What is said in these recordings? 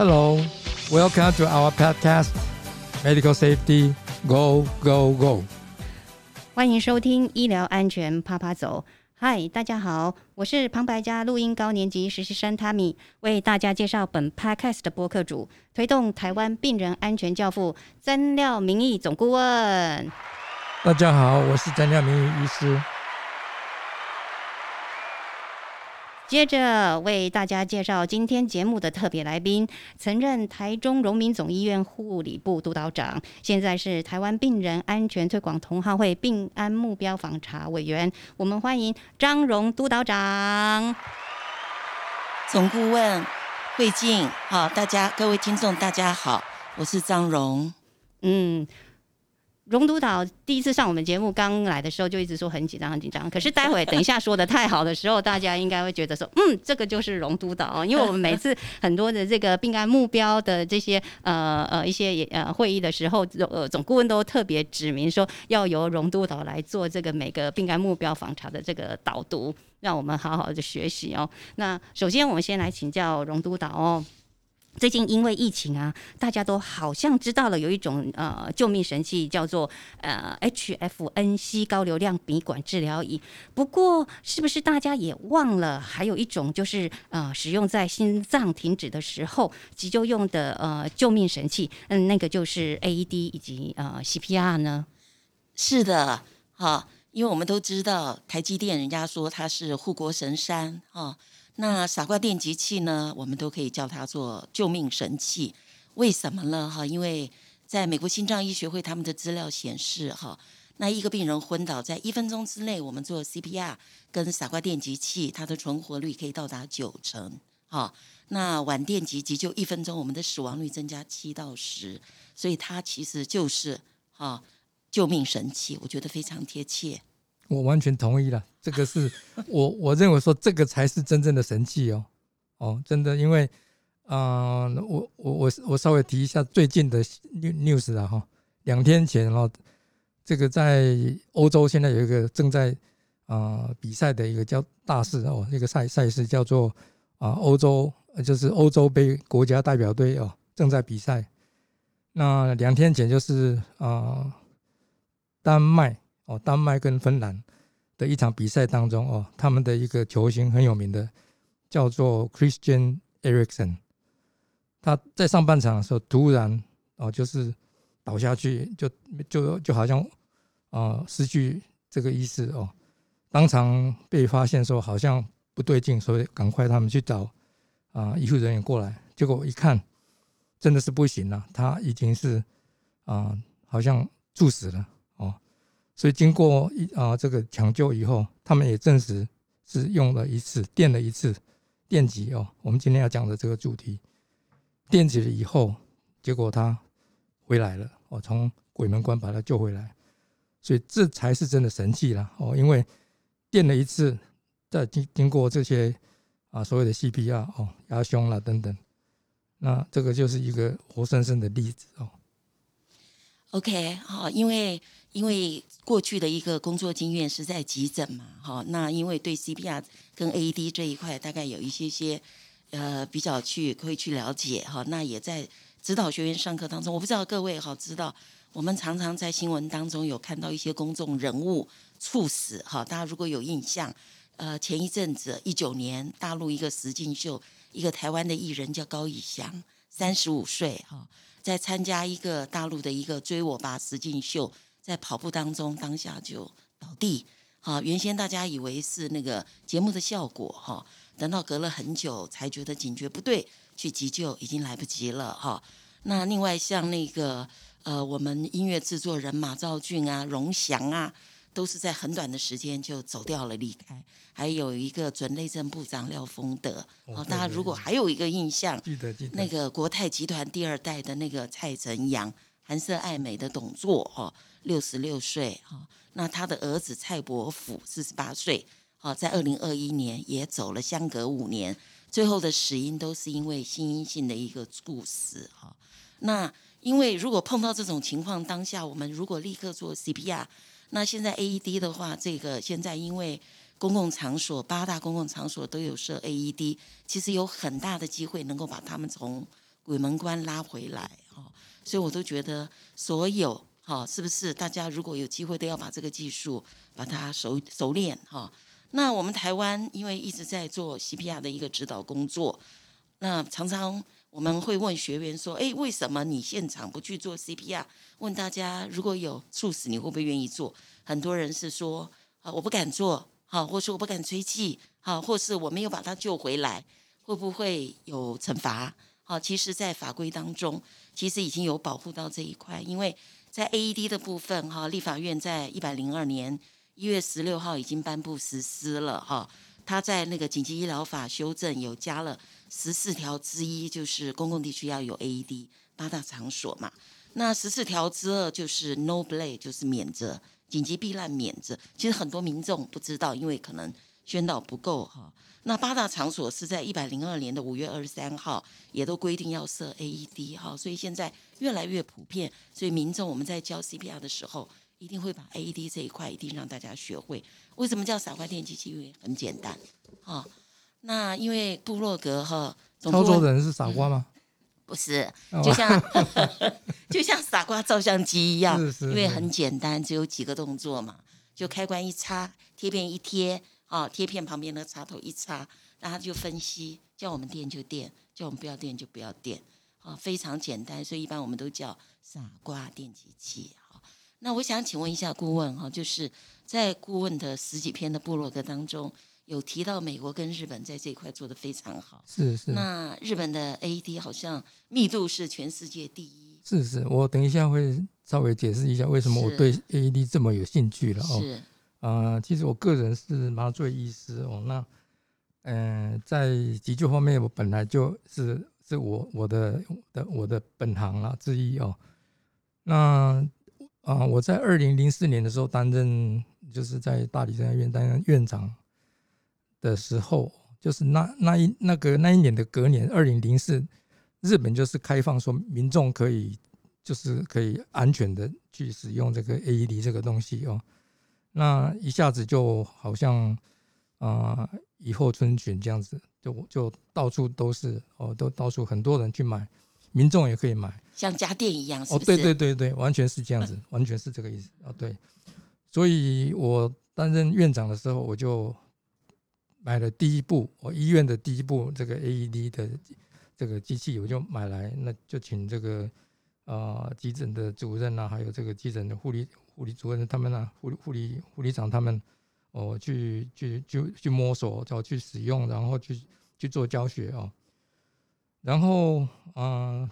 Hello, welcome to our podcast, Medical Safety Go Go Go。欢迎收听医疗安全啪啪走。嗨，大家好，我是旁白家录音高年级实习生 Tammy，为大家介绍本 podcast 的播客主，推动台湾病人安全教父曾廖明义总顾问。大家好，我是曾廖明义医师。接着为大家介绍今天节目的特别来宾，曾任台中荣民总医院护理部督导长，现在是台湾病人安全推广同好会病安目标访查委员。我们欢迎张荣督导长。总顾问慧静，好，大家各位听众大家好，我是张荣。嗯。荣督导第一次上我们节目，刚来的时候就一直说很紧张很紧张。可是待会等一下说的太好的时候，大家应该会觉得说，嗯，这个就是荣督导。因为我们每次很多的这个病案目标的这些呃呃一些呃会议的时候，呃总顾问都特别指明说要由荣督导来做这个每个病案目标访查的这个导读，让我们好好的学习哦。那首先我们先来请教荣督导哦。最近因为疫情啊，大家都好像知道了有一种呃救命神器，叫做呃 HFNC 高流量鼻管治疗仪。不过，是不是大家也忘了还有一种就是呃使用在心脏停止的时候急救用的呃救命神器？嗯，那个就是 AED 以及呃 CPR 呢？是的，哈，因为我们都知道台积电，人家说它是护国神山啊。那傻瓜电极器呢？我们都可以叫它做救命神器。为什么呢？哈，因为在美国心脏医学会他们的资料显示，哈，那一个病人昏倒在一分钟之内，我们做 CPR 跟傻瓜电极器，它的存活率可以到达九成。哈，那晚电极急救一分钟，我们的死亡率增加七到十。所以它其实就是哈救命神器，我觉得非常贴切。我完全同意了，这个是我我认为说这个才是真正的神器哦哦，真的，因为啊，我我我我稍微提一下最近的 news 啊哈，两天前哦，这个在欧洲现在有一个正在啊比赛的一个叫大事哦，一个赛赛事叫做啊欧洲就是欧洲杯国家代表队哦正在比赛，那两天前就是啊丹麦。哦，丹麦跟芬兰的一场比赛当中，哦，他们的一个球星很有名的，叫做 Christian Eriksen，他在上半场的时候突然哦，就是倒下去，就就就好像啊失去这个意识哦，当场被发现说好像不对劲，所以赶快他们去找啊医护人员过来，结果一看真的是不行了，他已经是啊好像猝死了。所以经过一啊这个抢救以后，他们也证实是用了一次电了一次电极哦。我们今天要讲的这个主题，电击了以后，结果他回来了哦，从鬼门关把他救回来。所以这才是真的神器了哦，因为电了一次，再经经过这些啊所有的 CPR 哦压胸了等等，那这个就是一个活生生的例子哦。OK，好，因为因为过去的一个工作经验是在急诊嘛，哈，那因为对 CPR 跟 AED 这一块大概有一些些呃比较去会去了解哈，那也在指导学员上课当中，我不知道各位哈知道，我们常常在新闻当中有看到一些公众人物猝死哈，大家如果有印象，呃，前一阵子一九年大陆一个实境秀，一个台湾的艺人叫高以翔，三十五岁哈。在参加一个大陆的一个追我吧实境秀，在跑步当中当下就倒地，哈，原先大家以为是那个节目的效果，哈，等到隔了很久才觉得警觉不对，去急救已经来不及了，哈。那另外像那个呃，我们音乐制作人马兆俊啊、荣祥啊。都是在很短的时间就走掉了，离开。还有一个准内政部长廖丰德，哦，大家如果还有一个印象，记得记得那个国泰集团第二代的那个蔡成阳，韩色爱美的董座，哦，六十六岁，哈，那他的儿子蔡伯甫四十八岁，哦，在二零二一年也走了，相隔五年，最后的死因都是因为心因性的一个猝死，哈。那因为如果碰到这种情况，当下我们如果立刻做 CPR。那现在 AED 的话，这个现在因为公共场所八大公共场所都有设 AED，其实有很大的机会能够把他们从鬼门关拉回来哦。所以我都觉得所有好，是不是大家如果有机会都要把这个技术把它熟熟练哈。那我们台湾因为一直在做 CPR 的一个指导工作，那常常我们会问学员说：“哎，为什么你现场不去做 CPR？” 问大家如果有猝死，你会不会愿意做？很多人是说：“啊，我不敢做。”好，或是我不敢吹气，好，或是我没有把他救回来，会不会有惩罚？好，其实，在法规当中，其实已经有保护到这一块，因为在 AED 的部分，哈，立法院在一百零二年一月十六号已经颁布实施了，哈，他在那个紧急医疗法修正有加了十四条之一，就是公共地区要有 AED 八大场所嘛，那十四条之二就是 No Blame，就是免责。紧急避难免责，其实很多民众不知道，因为可能宣导不够哈。那八大场所是在一百零二年的五月二十三号，也都规定要设 AED 哈，所以现在越来越普遍。所以民众我们在教 CPR 的时候，一定会把 AED 这一块一定让大家学会。为什么叫傻瓜电机器？因为很简单哈。那因为部落格哈，操作的人是傻瓜吗？不是，就像 就像傻瓜照相机一样，因为很简单，只有几个动作嘛，就开关一插，贴片一贴，啊，贴片旁边的插头一插，那他就分析，叫我们电就电，叫我们不要电就不要电，啊，非常简单，所以一般我们都叫傻瓜电机器。好，那我想请问一下顾问哈，就是在顾问的十几篇的部落格当中。有提到美国跟日本在这一块做的非常好，是是。那日本的 AED 好像密度是全世界第一，是是。我等一下会稍微解释一下为什么我对 AED 这么有兴趣了哦。是啊，其实我个人是麻醉医师哦。那嗯，在急救方面，我本来就是是我我的的我的本行啦之一哦。那啊，我在二零零四年的时候担任，就是在大理山医院担任院长。的时候，就是那那一那个那一年的隔年，二零零四，日本就是开放说民众可以就是可以安全的去使用这个 AED 这个东西哦，那一下子就好像啊雨后春笋这样子，就就到处都是哦，都到处很多人去买，民众也可以买，像家电一样，哦，对对对对，完全是这样子，完全是这个意思哦，对，所以我担任院长的时候，我就。买了第一部，我医院的第一部这个 AED 的这个机器，我就买来，那就请这个啊急诊的主任啊，还有这个急诊的护理护理主任他们呢，护护理护理长他们，哦去去去去摸索，然后去使用，然后去去做教学哦。然后啊，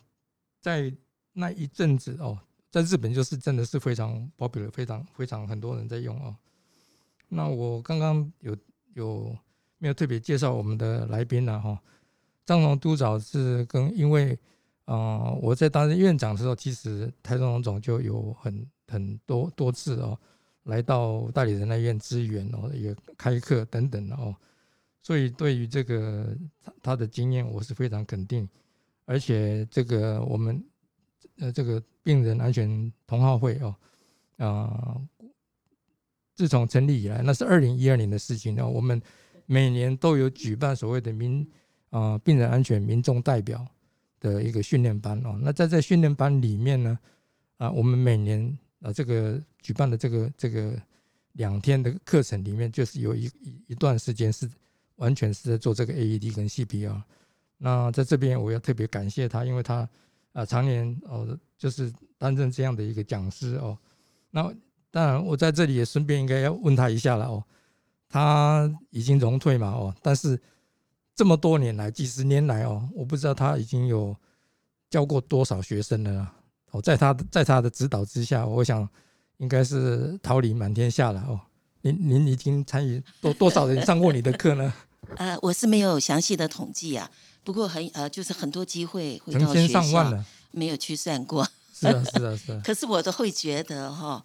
在那一阵子哦，在日本就是真的是非常 popular，非常非常很多人在用哦。那我刚刚有有。没有特别介绍我们的来宾呢哈，张龙督长是跟因为啊我在担任院长的时候，其实台中荣总就有很很多多次哦来到大理人那院支援哦，也开课等等哦，所以对于这个他的经验，我是非常肯定，而且这个我们呃这个病人安全同好会哦啊，自从成立以来，那是二零一二年的事情哦，我们。每年都有举办所谓的民啊病人安全民众代表的一个训练班哦。那在这训练班里面呢，啊，我们每年啊这个举办的这个这个两天的课程里面，就是有一一一段时间是完全是在做这个 AED 跟 CPR。那在这边我要特别感谢他，因为他啊常年哦就是担任这样的一个讲师哦。那当然我在这里也顺便应该要问他一下了哦。他已经荣退嘛？哦，但是这么多年来，几十年来哦，我不知道他已经有教过多少学生了。哦，在他的在他的指导之下，我想应该是桃李满天下了。哦，您您已经参与多多少人上过你的课呢？呃，我是没有详细的统计啊，不过很呃，就是很多机会会到学校，没有去算过。是啊，是啊，是啊。可是我都会觉得哈，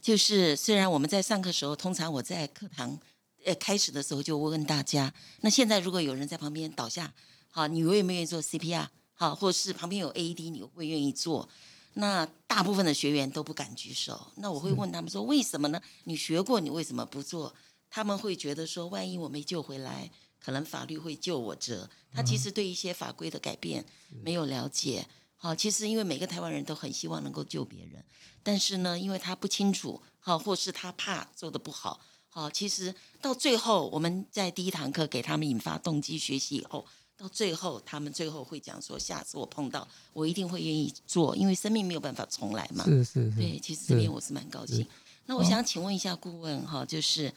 就是虽然我们在上课时候，通常我在课堂。呃，开始的时候就问大家，那现在如果有人在旁边倒下，好，你愿不愿意做 CPR？好，或者是旁边有 AED，你会愿意做？那大部分的学员都不敢举手。那我会问他们说，为什么呢？你学过，你为什么不做？他们会觉得说，万一我没救回来，可能法律会救我者。他其实对一些法规的改变没有了解。好，其实因为每个台湾人都很希望能够救别人，但是呢，因为他不清楚，好，或是他怕做的不好，好，其实到最后我们在第一堂课给他们引发动机学习以后，到最后他们最后会讲说，下次我碰到我一定会愿意做，因为生命没有办法重来嘛。是是是，对，其实这边我是蛮高兴。那我想请问一下顾问哈，就是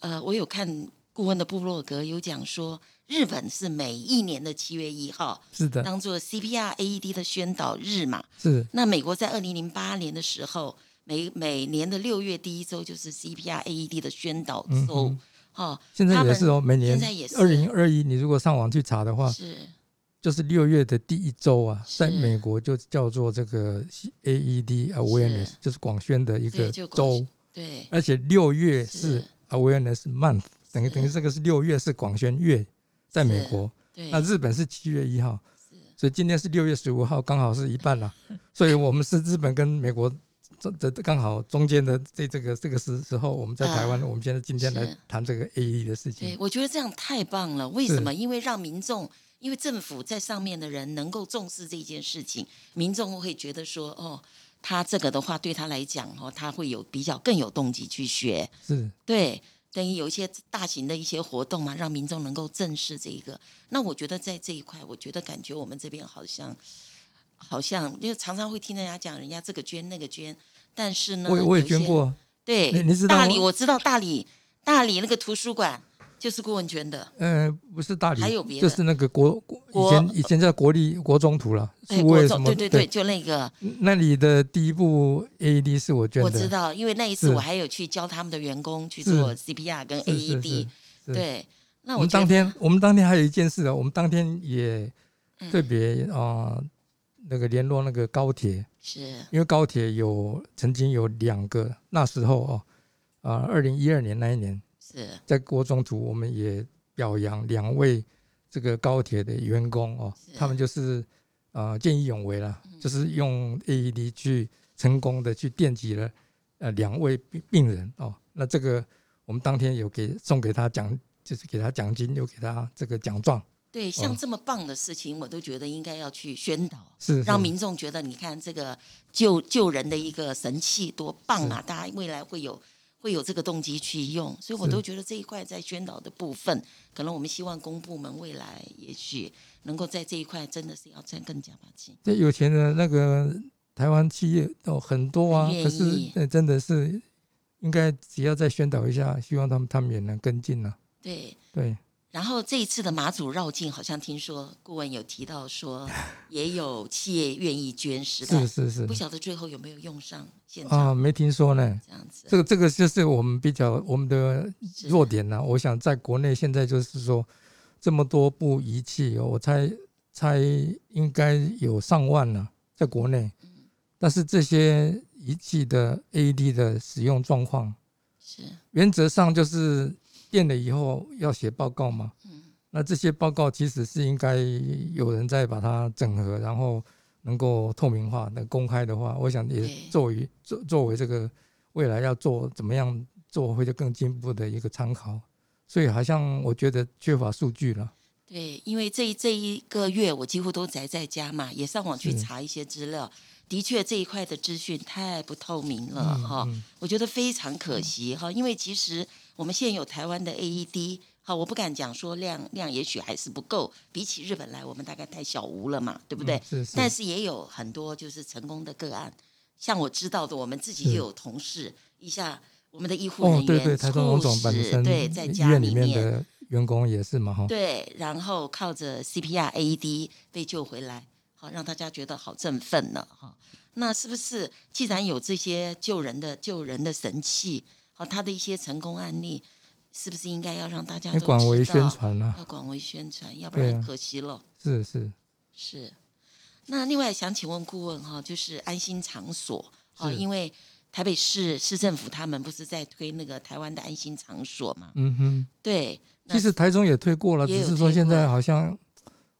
呃，我有看顾问的部落格有讲说。日本是每一年的七月一号，是的，当做 CPR AED 的宣导日嘛。是。那美国在二零零八年的时候，每每年的六月第一周就是 CPR AED 的宣导周。哈，现在也是哦，每年。现在也是。二零二一，你如果上网去查的话，是，就是六月的第一周啊，在美国就叫做这个 AED Awareness，就是广宣的一个周。对。而且六月是 Awareness Month，等于等于这个是六月是广宣月。在美国，对那日本是七月一号，所以今天是六月十五号，刚好是一半了。所以我们是日本跟美国这这刚好中间的这这个这个时时候，我们在台湾，我们现在今天来谈这个 AED 的事情。对，我觉得这样太棒了。为什么？因为让民众，因为政府在上面的人能够重视这件事情，民众会觉得说，哦，他这个的话对他来讲，哦，他会有比较更有动机去学。是，对。等于有一些大型的一些活动嘛，让民众能够正视这一个。那我觉得在这一块，我觉得感觉我们这边好像，好像因为常常会听人家讲，人家这个捐那个捐，但是呢，我我也捐过。对，你知道大理，我知道大理，大理那个图书馆。就是顾问捐的，嗯，不是大理，还有别的，就是那个国国以前以前叫国立国中图了，数位什么？对对对，就那个那里的第一部 AED 是我捐的，我知道，因为那一次我还有去教他们的员工去做 CPR 跟 AED，对。那我们当天我们当天还有一件事啊，我们当天也特别啊那个联络那个高铁，是因为高铁有曾经有两个那时候哦啊，二零一二年那一年是。在国中途，我们也表扬两位这个高铁的员工哦，他们就是呃见义勇为了，就是用 AED 去成功的去电击了呃两位病病人哦。那这个我们当天有给送给他奖，就是给他奖金，又给他这个奖状。对，像这么棒的事情，我都觉得应该要去宣导，是让民众觉得你看这个救救人的一个神器多棒啊！大家未来会有。会有这个动机去用，所以我都觉得这一块在宣导的部分，可能我们希望公部门未来也许能够在这一块真的是要再更加把劲。这有钱的那个台湾企业哦很多啊，可是真的是应该只要再宣导一下，希望他们他们也能跟进呢。对对。然后这一次的马祖绕境，好像听说顾问有提到说，也有企业愿意捐十是是是，不晓得最后有没有用上现场啊？没听说呢。这样子，这个这个就是我们比较我们的弱点呢。我想在国内现在就是说，这么多部仪器，我猜猜应该有上万了，在国内。但是这些仪器的 AED 的使用状况，是原则上就是。电了以后要写报告嘛？嗯，那这些报告其实是应该有人在把它整合，然后能够透明化、能公开的话，我想也作为作作为这个未来要做怎么样做会就更进步的一个参考。所以好像我觉得缺乏数据了。对，因为这这一个月我几乎都宅在家嘛，也上网去查一些资料，的确这一块的资讯太不透明了哈，我觉得非常可惜哈，因为其实。我们现有台湾的 AED，好，我不敢讲说量量也许还是不够，比起日本来，我们大概太小无了嘛，对不对？是是。但是也有很多就是成功的个案，像我知道的，我们自己就有同事一下，我们的医护人员护士对在家里面的员工也是嘛哈。对，然后靠着 CPR AED 被救回来，好让大家觉得好振奋呢哈。那是不是既然有这些救人的救人的神器？好，他的一些成功案例，是不是应该要让大家都广为宣传呢？要广为宣传，要不然可惜了。是是是。那另外想请问顾问哈，就是安心场所啊，因为台北市市政府他们不是在推那个台湾的安心场所嘛？嗯哼。对。其实台中也推过了，只是说现在好像，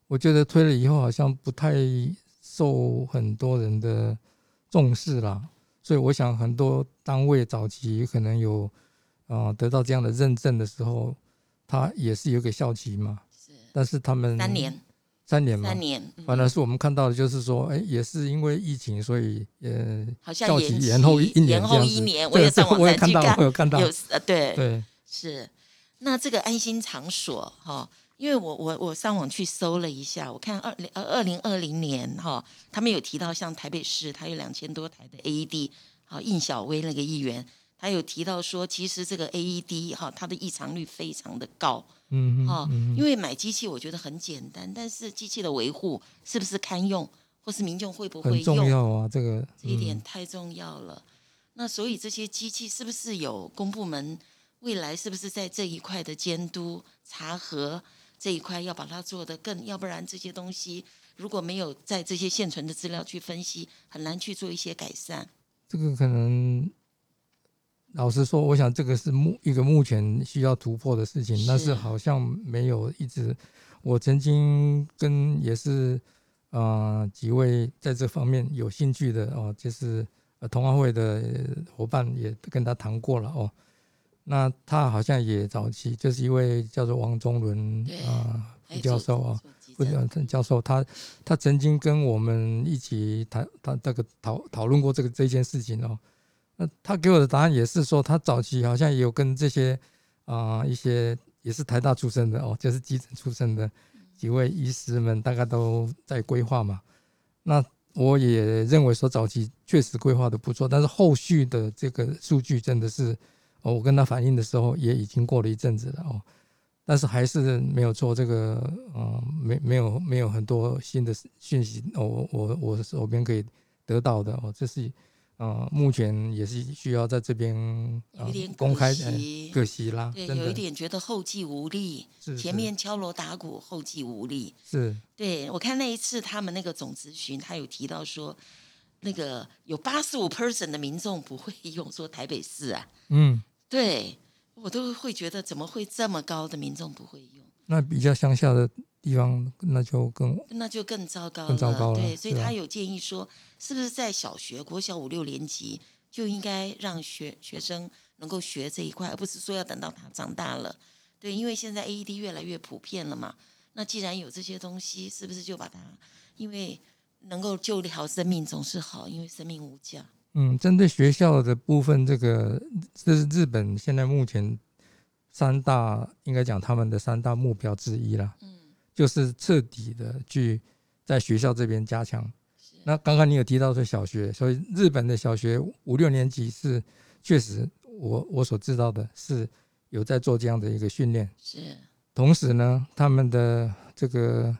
我觉得推了以后好像不太受很多人的重视了。所以我想，很多单位早期可能有，啊，得到这样的认证的时候，它也是有个效期嘛，是。但是他们三年，三年嘛三，年，嗯反而是我们看到的就是说，哎，也是因为疫情，所以呃，好像延期延后一一年延后一年，我也上网个我也看到，站去看我，有看到，有呃对。对，是。那这个安心场所哈、因为我我我上网去搜了一下，我看二零呃二零二零年哈、他们有提到像台北市，它有两千多台的 AED，好，应小薇那个议员，他有提到说，其实这个 AED 哈、它的异常率非常的高嗯哈、嗯嗯因为买机器我觉得很简单，但是机器的维护是不是堪用，或是民众会不会很重用，要啊，这个这一点嗯太重要了。那所以这些机器是不是有公部门未来是不是在这一块的监督查核这一块要把它做得更，要不然这些东西如果没有在这些现存的资料去分析，很难去做一些改善。这个可能。老实说，我想这个是目一个目前需要突破的事情，但是是好像没有一直。我曾经跟也是呃几位在这方面有兴趣的哦，就是呃同安会的伙伴也跟他谈过了哦。那他好像也早期就是一位叫做王中伦啊哎副教授啊，，副教授他他曾经跟我们一起谈他这个讨讨论过这个这件事情哦。那他给我的答案也是说，他早期好像也有跟这些啊、一些也是台大出身的哦，就是基层出身的几位医师们，大概都在规划嘛。那我也认为说早期确实规划的不错，但是后续的这个数据真的是，哦，我跟他反映的时候也已经过了一阵子了哦，但是还是没有做这个，呃，没没有没有很多新的讯息，哦，我我我手边可以得到的哦，这是呃目前也是需要在这边呃有点公开可呃惜可惜啦，对，有一点觉得后继无力，前面敲锣打鼓，后继无力。是对我看那一次他们那个总咨询，他有提到说，那个有八十五 percent 的民众不会用，说台北市啊，嗯，对我都会觉得怎么会这么高的民众不会用，那比较乡下的地方那就更那就更糟糕了。更糟糕了对，所以他有建议说，是不是在小学、国小五六年级就应该让学学生能够学这一块，而不是说要等到他长大了。对，因为现在 AED 越来越普遍了嘛，那既然有这些东西，是不是就把它，因为能够救一条生命总是好，因为生命无价。嗯，针对学校的部分，这个这是日本现在目前三大应该讲他们的三大目标之一啦，嗯，就是彻底的去在学校这边加强。那刚刚你有提到说小学，所以日本的小学五六年级是确实我我所知道的是有在做这样的一个训练，是。同时呢，他们的这个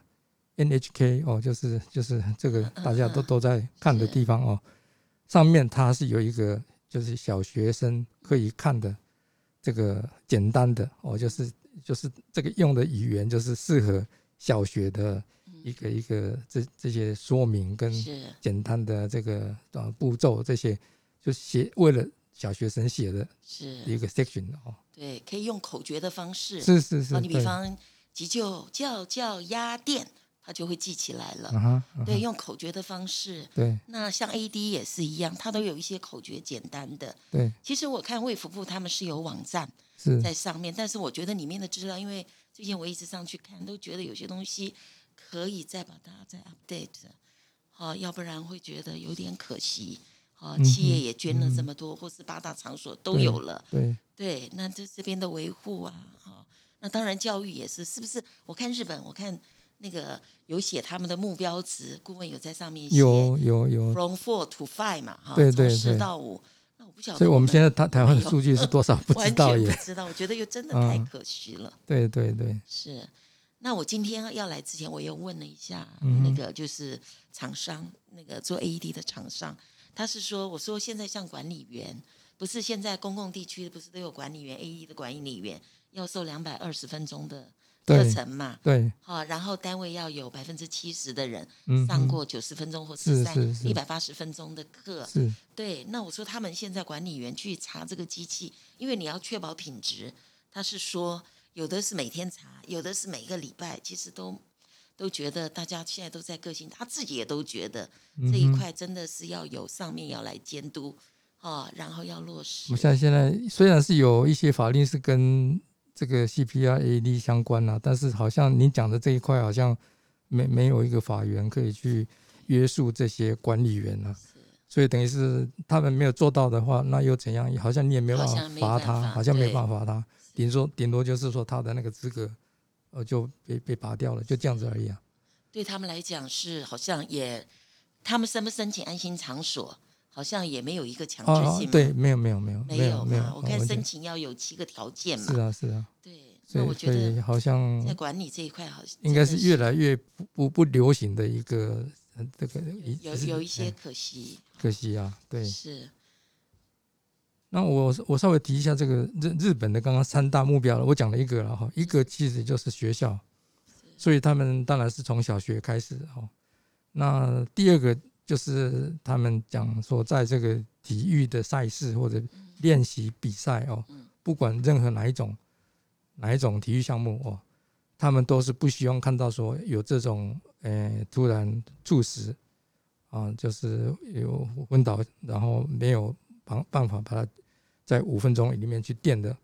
NHK 哦，就是就是这个大家都都在看的地方哦，上面它是有一个就是小学生可以看的这个简单的哦，就是就是这个用的语言就是适合小学的一个一个这这些说明跟是。简单的这个呃步骤这些，就写为了小学生写的是。一，个 section 哦，对，可以用口诀的方式。是是是，哦，你比方急救叫叫压电，它就会记起来了。对，用口诀的方式。对那像 AD 也是一样，它都有一些口诀简单的。对其实我看卫福部他们是有网站在上面，但是我觉得里面的资料，因为最近我一直上去看，都觉得有些东西可以再把它再 update，好、要不然会觉得有点可惜。好、嗯企业也捐了嗯这么多，或是八大场所都有了。对对，那这这边的维护啊，哈、那当然教育也是，是不是？我看日本，我看那个有写他们的目标值，顾问有在上面写有有有，from four to five 嘛，哈，对对到五。那我不晓得，所以我们现在台台湾的数据是多少 不知道也。不知道，我觉得又真的太嗯可惜了。对对对，是，那我今天要来之前，我又问了一下嗯那个就是厂商，那个做 AED 的厂商，他是说，我说现在像管理员，不是现在公共地区不是都有管理员 AED 的管理员要受两百二十分钟的课程嘛？对，好，然后单位要有百分之七十的人上过九十分钟或是三是是。一百八十分钟的课，是。对，那我说他们现在管理员去查这个机器，因为你要确保品质，他是说有的是每天查，有的是每个礼拜，其实都都觉得大家现在都在个性，他自己也都觉得这一块真的是要有上面要来监督哦，然后要落实。我。像现在虽然是有一些法令是跟这个 CPR、AED 相关啊，但是好像您讲的这一块好像没没有一个法源可以去约束这些管理员啊，所以等于是他们没有做到的话，那又怎样？好像你也没办法罚他，好像没对办法罚他，顶多顶多就是说他的那个资格呃就被被拔掉了，就这样子而已啊。对他们来讲是好像也，他们申不申请安心场所，好像也没有一个强制哦性嘛，对，没有没有没有没有没有嘛，我看申请要有七个条件嘛，是啊是啊，对，所以那我觉得好像在管理这一块好像应该是越来越不不不流行的一个呃这个有有一些嗯可惜，可惜啊，对。是那我我稍微提一下这个日日本的刚刚三大目标了，我讲了一个了哈，一个其实就是学校，所以他们当然是从小学开始哈。那第二个就是他们讲说，在这个体育的赛事或者练习比赛哦，不管任何哪一种哪一种体育项目哦，他们都是不希望看到说有这种呃突然猝死啊，就是有昏倒，然后没有办办法把它在五分钟里面去垫的，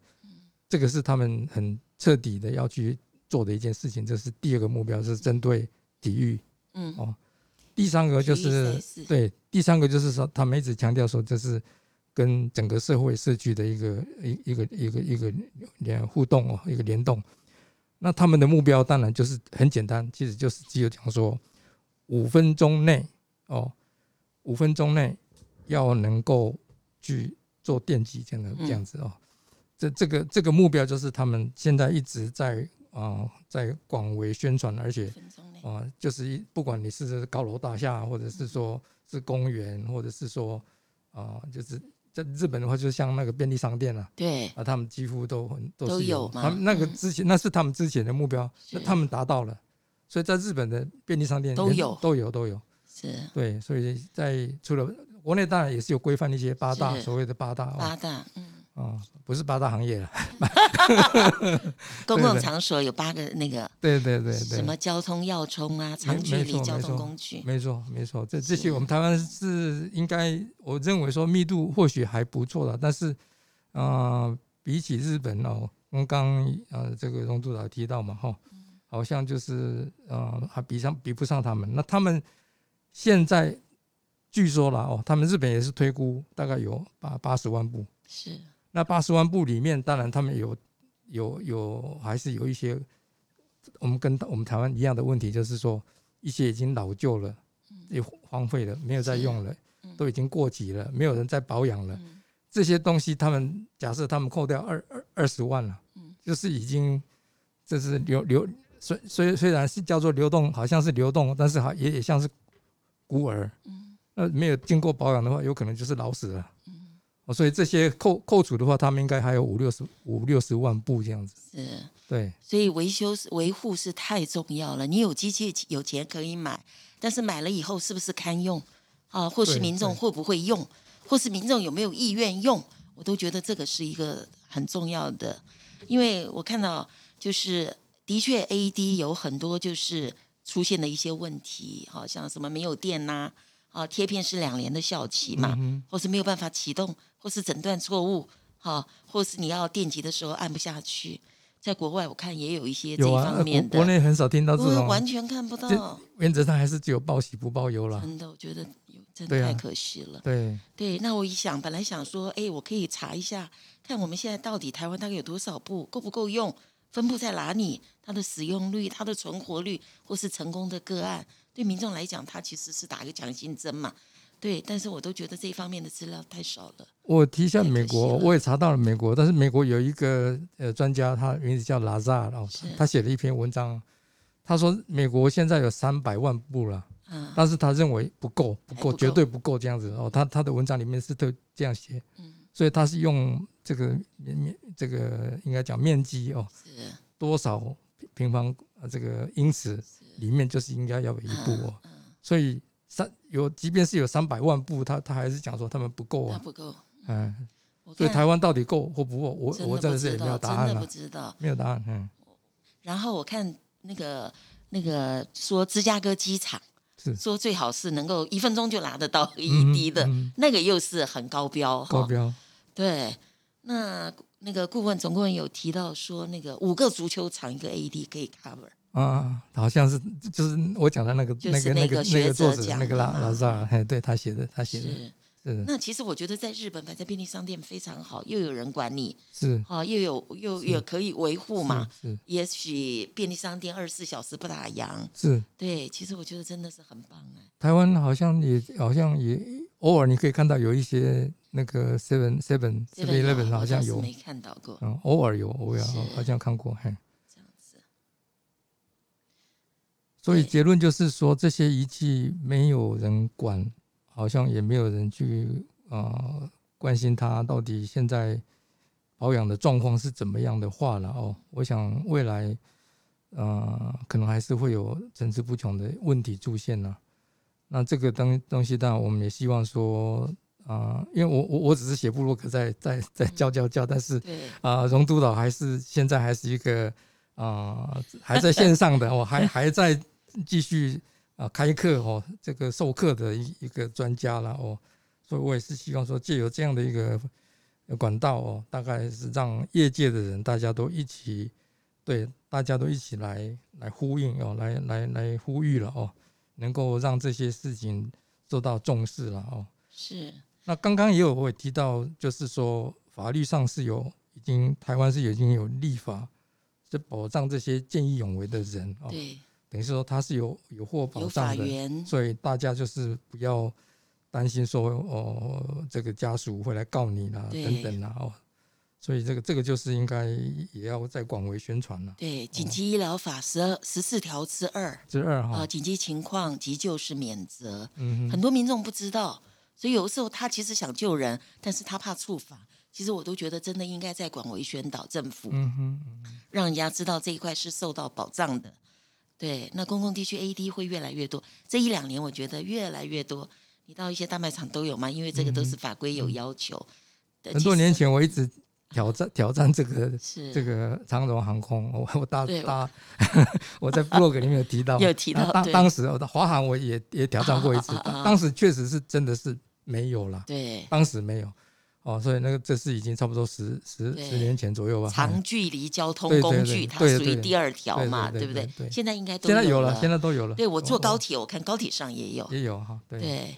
这个是他们很彻底的要去做的一件事情。这是第二个目标，是针对体育。嗯哦第三个就是对，第三个就是说，他们一直强调说，这是跟整个社会社区的一个一一个一个一个联互动哦，一个联动。那他们的目标当然就是很简单，其实就是只有讲说，五分钟内哦，五分钟内要能够去做电击这样的嗯这样子哦。这这个这个目标就是他们现在一直在啊、在广为宣传，而且啊，就是一不管你是高楼大厦，或者是说是公园，或者是说啊，就是在日本的话，就像那个便利商店啊，对，啊，他们几乎都很都是都有嘛他们那个嗯。之前那是他们之前的目标，那他们达到了，所以在日本的便利商店连都有都有都有，是。对，所以在除了国内当然也是有规范一些八大所谓的八大八啊大，嗯，啊，不是八大行业了，公共场所有八个那个对对对对，什么交通要冲啊，长距离交通工具，没错，没错，这这些我们台湾是应该，我认为说密度或许还不错的，但是，呃，比起日本哦，刚刚呃这个荣督导提到嘛，哈，好像就是呃还比上比不上他们。那他们现在据说了哦，他们日本也是推估大概有八八十万部，是那八十万部里面，当然他们有有有还是有一些，我们跟我们台湾一样的问题，就是说一些已经老旧了，也荒废了，没有再用了，都已经过期了，没有人在保养了。这些东西，他们假设他们扣掉二二二十万了，就是已经这是流流虽虽虽然是叫做流动，好像是流动，但是好也也像是孤儿。那没有经过保养的话，有可能就是老死了。哦，所以这些扣扣除的话，他们应该还有五六十五六十万部这样子。是，对，所以维修是维护是太重要了。你有机器有钱可以买，但是买了以后是不是堪用啊？或是民众对会不会用，或是民众有没有意愿用，我都觉得这个是一个很重要的。因为我看到就是的确 AED 有很多就是出现的一些问题，好像什么没有电呐、啊，贴片是两年的效期嘛，嗯或是没有办法启动，或是诊断错误，哈、或是你要电击的时候按不下去。在国外我看也有一些这方面的，国内很少听到这种，完全看不到。原则上还是只有报喜不报忧了。真的，我觉得真的太可惜了。对，对，那我一想，本来想说，哎，我可以查一下，看我们现在到底台湾大概有多少部，够不够用，分布在哪里，它的使用率、它的存活率，或是成功的个案，对民众来讲，它其实是打一个强心针嘛。对，但是我都觉得这一方面的资料太少了。我提一下美国，我也查到了美国，但是美国有一个呃专家，他名字叫拉扎哦是，他写了一篇文章，他说美国现在有三百万部了，嗯，但是他认为不够，不够，还不够绝对不够这样子哦。他他的文章里面是都这样写，嗯所以他是用这个面面这个应该讲面积哦，是多少平方呃这个英尺里面就是应该要有一部哦，所以三有即便是有三百万部，他他还是讲说他们不够啊，它不够。嗯，所以台湾到底够或不够，我真我真的是也没有答案了真的不，知道。没有答案，嗯，然后我看那个那个说芝加哥机场是说最好是能够一分钟就拿得到嗯 ED 的，嗯那个又是很高标哈。高标，对，那那个顾问总顾问有提到说，那个五个足球场一个 AED 可以 cover。啊，好像是就是我讲的那个就是那个那个那那个作者那个拉的嘛。拉萨尔，嘿，对他写的，他写的是，那其实我觉得在日本摆在便利商店非常好，又有人管理，是。啊，又有又也可以维护嘛。是也许便利商店二十四小时不打烊，是，对，其实我觉得真的是很棒哎。台湾好像也好像也偶尔你可以看到有一些那个 seven seven seven eleven 好像有，没看到过。嗯，偶尔有，偶尔好像看过，嘿。这样子。所以结论就是说，这些仪器没有人管，好像也没有人去呃关心它到底现在保养的状况是怎么样的话了哦。我想未来呃可能还是会有层出不穷的问题出现呢。那这个东东西，当然我们也希望说啊、因为我我我只是写部落格在在在教教教，但是，啊，荣督导还是现在还是一个啊、还在线上的我，还还在继续啊、开课哦，这个授课的一一个专家了哦，所以我也是希望说借由这样的一个呃管道哦，大概是让业界的人大家都一起对，大家都一起来来呼应哦，来来来呼吁了哦，能够让这些事情受到重视了哦。是。那刚刚也有我也提到，就是说法律上是有已经台湾是已经有立法，是保障这些见义勇为的人哦，对，等于是说他是有有获保障的，所以大家就是不要担心说哦这个家属会来告你啦对等等啦哦，所以这个这个就是应该也要再广为宣传了。对，紧急医疗法十二十四条之二之二啊，哈，紧急情况急救是免责，嗯哼，很多民众不知道，所以有的时候他其实想救人，但是他怕触法。其实我都觉得真的应该在广为宣导，政府嗯哼，嗯哼让人家知道这一块是受到保障的。对，那公共地区 AED 会越来越多，这一两年我觉得越来越多。你到一些大卖场都有嘛？因为这个都是法规有要求。很多年前我一直挑战挑战这个 这个长荣航空，我我搭对搭，我在 blog 里面有提到，有提到那当当时我的华航我也也挑战过一次啊啊啊啊，当时确实是真的是没有了，对当时没有哦，所以那个这是已经差不多十十十年前左右吧。长距离交通工具，它属于第二条嘛，对对不对现在应该都现在有了，现在都有了。对我坐高铁铁，我看高铁上也有。也有哈，对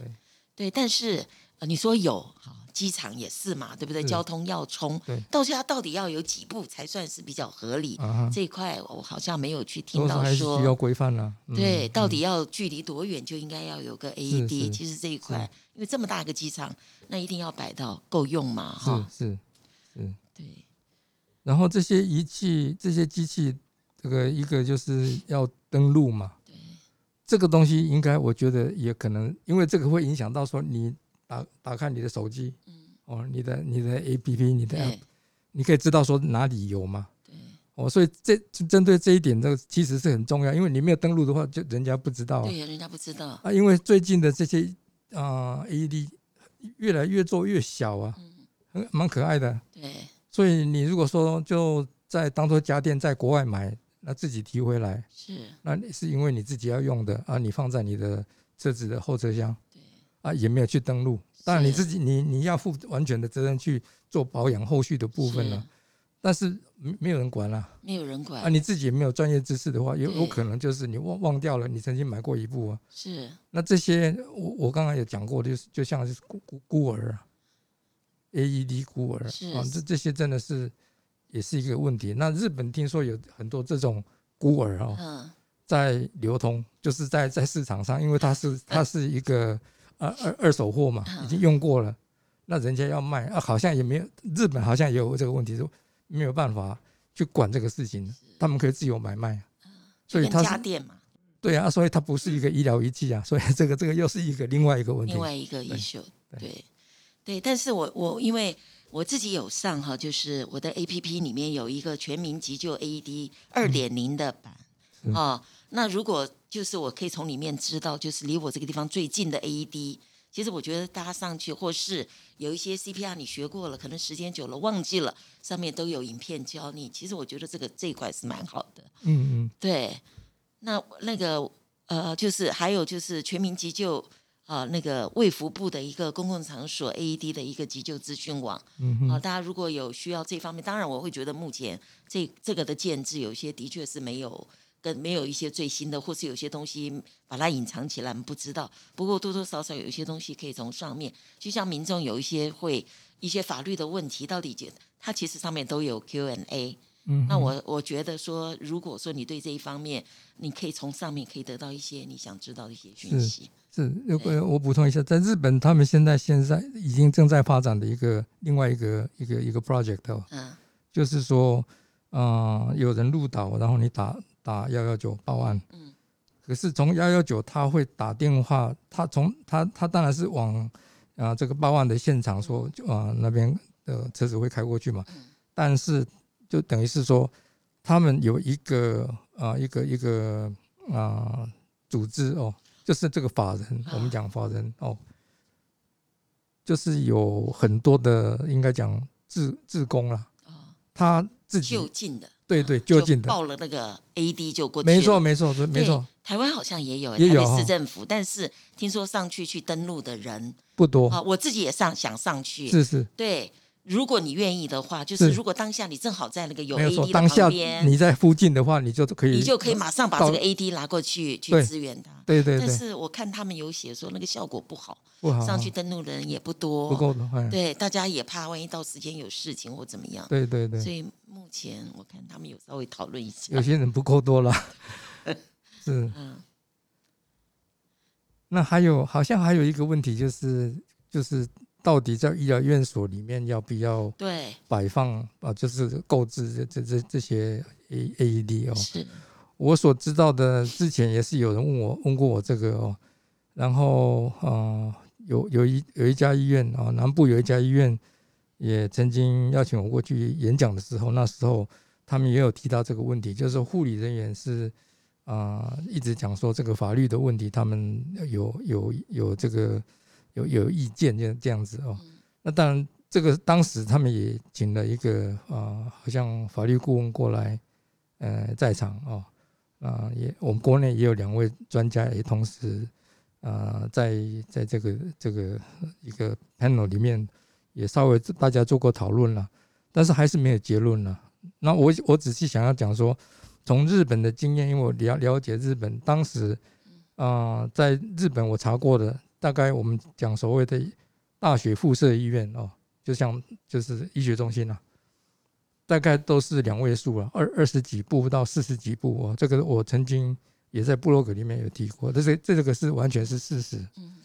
对但是呃，你说有，好，机场也是嘛，对不对？交通要冲对，到现在到底要有几步才算是比较合理？啊，这一块我好像没有去听到说，需要规范了。嗯对，到底嗯要距离多远就应该要有个 AED。是其实这一块，因为这么大一个机场，那一定要摆到够用嘛，哈。是是是，对，然后这些仪器、这些机器，这个一个就是要登录嘛。对这个东西应该，我觉得也可能，因为这个会影响到说你打打开你的手机，嗯，哦，你的你的 A P P，你的 app，你可以知道说哪里有嘛。对哦，所以这针对这一点，这个其实是很重要，因为你没有登录的话，就人家不知道啊。对，人家不知道。啊因为最近的这些啊、AED 越来越做越小啊，嗯，很蛮可爱的。对所以你如果说就在当做家电在国外买，那自己提回来，是，那是因为你自己要用的啊，你放在你的车子的后车厢对啊，也没有去登录。当然你自己你你要负完全的责任去做保养后续的部分了是，但是没没有人管了没有人管啊，你自己也没有专业知识的话，有有可能就是你忘忘掉了你曾经买过一部啊。是，那这些我我刚刚有讲过，就是就像是孤孤孤儿啊，AED 孤儿啊，这这些真的是也是一个问题。那日本听说有很多这种孤儿啊，嗯，在流通，就是在在市场上，因为它是它是一个二二二手货嘛，嗯已经用过了，那人家要卖啊，好像也没有日本好像也有这个问题，就没有办法去管这个事情，他们可以自由买卖，所以跟它是家电嘛，对啊，所以它不是一个医疗仪器啊，所以这个这个又是一个另外一个问题。另。外一个对 issue，对对。对，但是我我因为我自己有上哈，就是我的 A P P 里面有一个全民急救 A E D 二点零的版是。啊、那如果就是我可以从里面知道，就是离我这个地方最近的 A E D。其实我觉得大家上去，或是有一些 CPR 你学过了，可能时间久了忘记了，上面都有影片教你。其实我觉得这个这一块是蛮好的。嗯嗯，对，那那个呃，就是还有就是全民急救啊那个卫福部的一个公共场所 AED 的一个急救资讯网。嗯哼，啊，大家如果有需要这方面，当然我会觉得目前这这个的建制有些的确是没有跟没有一些最新的，或是有些东西把它隐藏起来，我们不知道。不过多多少少有一些东西可以从上面，就像民众有一些会一些法律的问题，到底解它其实上面都有 Q&A。嗯，那我我觉得说，如果说你对这一方面，你可以从上面可以得到一些你想知道的一些讯息。是，如果我补充一下，在日本，他们现在现在已经正在发展的一个另外一个一个一个 project 哦，嗯就是说，呃，有人入岛，然后你打打幺幺九报案，嗯可是从幺幺九他会打电话，他从他他当然是往啊、这个报案的现场说，就啊、那边的车子会开过去嘛，嗯。但是就等于是说，他们有一个啊、一个一个啊、组织哦，就是这个法人，我们讲法人哦，就是有很多的应该讲自自工啦，哦，他自己就近的，对对就近的，报了那个 AD 就过去，没错。没错没错，台湾好像也有，也有台北市政府，但是听说上去去登录的人不多，啊，我自己也上想上去，是是。对。如果你愿意的话，就是是。如果当下你正好在那个有，AD 旁边，你在附近的话，你就可以，你就可以马上把这个 AD 拿过去去支援他。对对对。但，是我看他们有写说那个效果不好，不好上去登录的人也不多，不够的话，对，大家也怕万一到时间有事情或怎么样，对对对，所以目前我看他们有稍微讨论一下。有。些人不够多了，是。嗯。那还有好像还有一个问题就是就是到底在医疗院所里面要不要对，摆放啊，就是购置这这这这些 A AED 哦，是，我所知道的，之前也是有人问我问过我这个哦，然后呃，有有一有一家医院啊、南部有一家医院也曾经邀请我过去演讲的时候，那时候他们也有提到这个问题，就是护理人员是啊、呃一直讲说这个法律的问题，他们有有有这个有有意见这样这样子哦。那当然，这个当时他们也请了一个啊、呃好像法律顾问过来，呃，在场哦。啊、也我们国内也有两位专家也同时呃在在这个这个一个 panel 里面也稍微大家做过讨论了，但是还是没有结论了。那我我只是想要讲说，从日本的经验，因为我了了解日本当时啊、呃在日本我查过的，大概我们讲所谓的大学附设医院哦，就像就是医学中心啊，大概都是两位数啊，二二十几部到四十几部哦。这个我曾经也在部落格里面有提过，这是这个是完全是事实。嗯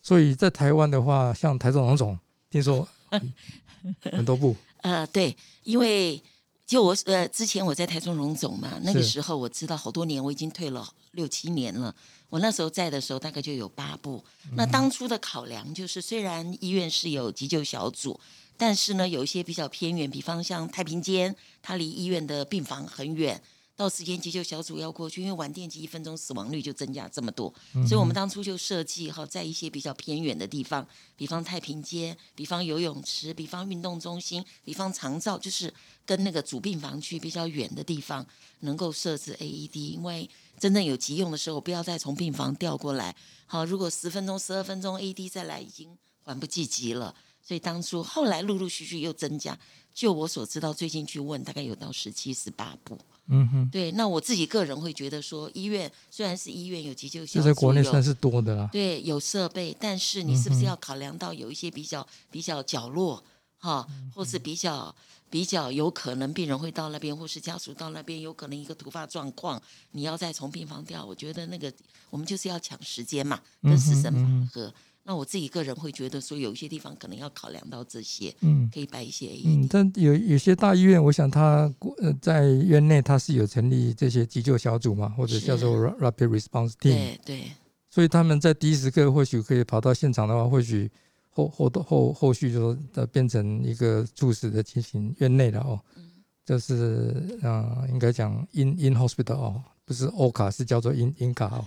所以在台湾的话，像台中荣总，听说嗯 很多部，呃，对，因为就我呃之前我在台中荣总嘛，那个时候我知道好多年，我已经退了六七年了。我那时候在的时候，大概就有八部。那当初的考量就是，虽然医院是有急救小组，但是呢，有一些比较偏远，比方像太平间，它离医院的病房很远，到时间急救小组要过去，因为晚电击一分钟死亡率就增加这么多，所以我们当初就设计哈，在一些比较偏远的地方，比方太平街，比方游泳池，比方运动中心，比方长照，就是跟那个主病房区比较远的地方，能够设置 AED，因为真正有急用的时候，不要再从病房调过来。好，如果十分钟、十二分钟 AED 再来，已经缓不济急了。所以当初后来陆陆续续又增加，就我所知道，最近去问大概有到十七、十八部。嗯哼，对，那我自己个人会觉得说，医院虽然是医院有急救小组，这在国内算是多的啦。对，有设备，但是你是不是要考量到有一些比较比较角落哈，嗯或是比较比较有可能病人会到那边，或是家属到那边，有可能一个突发状况，你要再从病房调，我觉得那个我们就是要抢时间嘛，跟嗯时辰哼嗯符合。那我自己个人会觉得说，有一些地方可能要考量到这些，嗯。可以摆一些 AED。嗯，但有有些大医院，我想它呃在院内它是有成立这些急救小组嘛，或者叫做 ra- rapid response team，对对，所以他们在第一时刻或许可以跑到现场的话，或许后后后后续就说呃变成一个猝死的情形，院内的哦，就是呃应该讲 in in hospital 哦，不是 O 卡是叫做 in in 卡哦，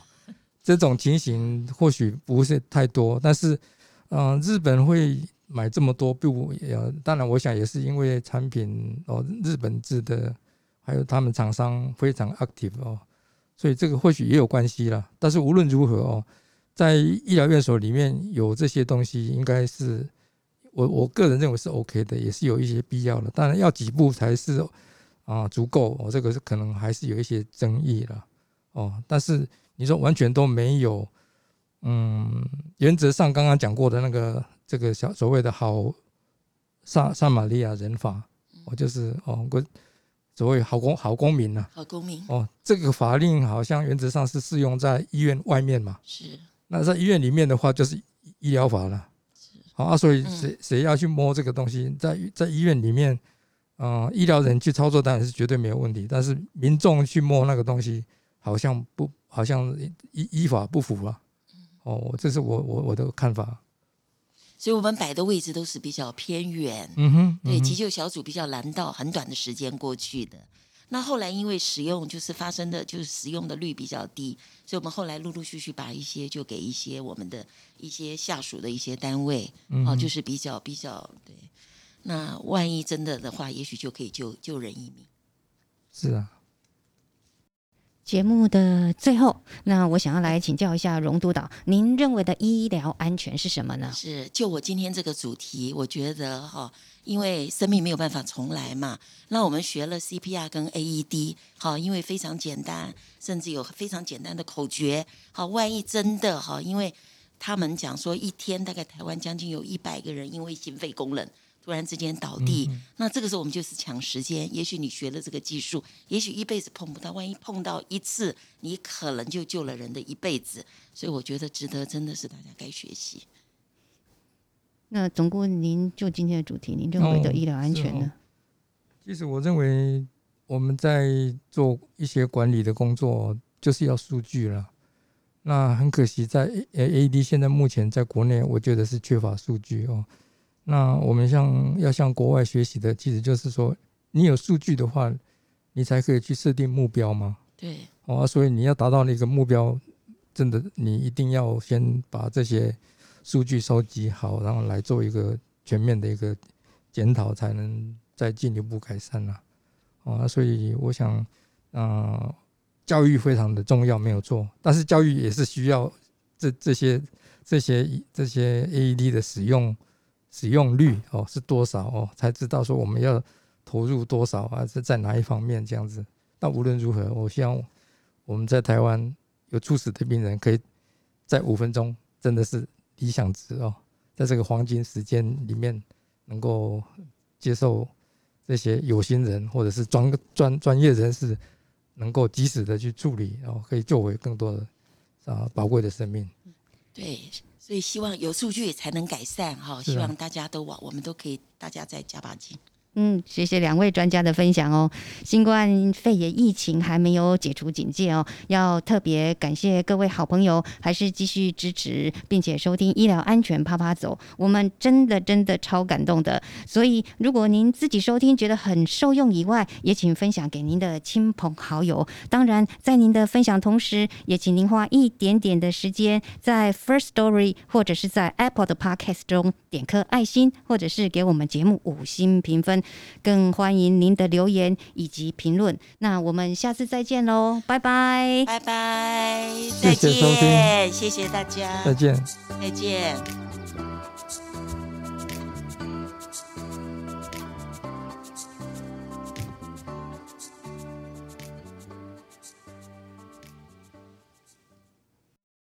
这种情形或许不是太多，但是嗯、日本会买这么多并不，呃，当然我想也是因为产品哦日本制的，还有他们厂商非常 active 哦，所以这个或许也有关系啦。但是无论如何哦，在医疗院所里面有这些东西，应该是我我个人认为是 OK 的，也是有一些必要的。当然要几步才是啊足够，我、这个是可能还是有一些争议了哦。但是你说完全都没有，嗯，原则上刚刚讲过的那个这个小所谓的好撒撒玛利亚人法，我就是哦，我所谓好公好公民呐、好公民哦，这个法令好像原则上是适用在医院外面嘛。是那在医院里面的话，就是医疗法了。好啊，所以嗯谁谁要去摸这个东西，在在医院里面，呃，医疗人去操作当然是绝对没有问题，但是民众去摸那个东西，好像不，好像依依法不符啊。哦，这是我我我的看法。所以我们摆的位置都是比较偏远，嗯哼，对，急救小组比较难到很短的时间过去的。那后来因为使用就是发生的就是使用的率比较低，所以我们后来陆陆续续把一些就给一些我们的一些下属的一些单位，哦，嗯哼就是比较比较对。那万一真的的话，也许就可以救救人一命。是啊，节目的最后，那我想要来请教一下荣督导，您认为的医疗安全是什么呢？是，就我今天这个主题，我觉得哈、因为生命没有办法重来嘛，那我们学了 CPR 跟 AED，好，因为非常简单，甚至有非常简单的口诀，好，万一真的哈，因为他们讲说一天大概台湾将近有一百个人因为心肺功能突然之间倒地，那这个时候我们就是抢时间。也许你学了这个技术，也许一辈子碰不到，万一碰到一次，你可能就救了人的一辈子。所以我觉得值得，真的是大家该学习。那总顾，您就今天的主题，您认为的哦医疗安全是呢？其实我认为我们在做一些管理的工作，就是要数据了。那很可惜，在 A A D 现在目前在国内，我觉得是缺乏数据哦。那我们向要向国外学习的，其实就是说，你有数据的话，你才可以去设定目标嘛。对，哦，啊所以你要达到那个目标，真的你一定要先把这些数据收集好，然后来做一个全面的一个检讨，才能再进一步改善啦、哦，啊所以我想，呃，教育非常的重要，没有错，但是教育也是需要这这些这些这些 AED 的使用使用率哦是多少哦，才知道说我们要投入多少啊，是在哪一方面这样子。但无论如何，我希望我们在台湾有猝死的病人，可以在五分钟，真的是理想值哦，在这个黄金时间里面，能够接受这些有心人或者是专专专业人士，能够及时的去处理，然、后可以救回更多的啊宝贵的生命。对，所以希望有数据才能改善哈，希望大家都往，我们都可以大家再加把劲。嗯，谢谢两位专家的分享哦。新冠肺炎疫情还没有解除警戒哦，要特别感谢各位好朋友，还是继续支持并且收听医疗安全啪啪走，我们真的真的超感动的。所以如果您自己收听觉得很受用以外，也请分享给您的亲朋好友。当然，在您的分享同时，也请您花一点点的时间在 First Story 或者是在 Apple 的 Podcast 中点颗爱心，或者是给我们节目五星评分。更欢迎您的留言以及评论。那我们下次再见喽，拜拜。拜拜，谢再谢收听见，谢谢大家，再见。再见。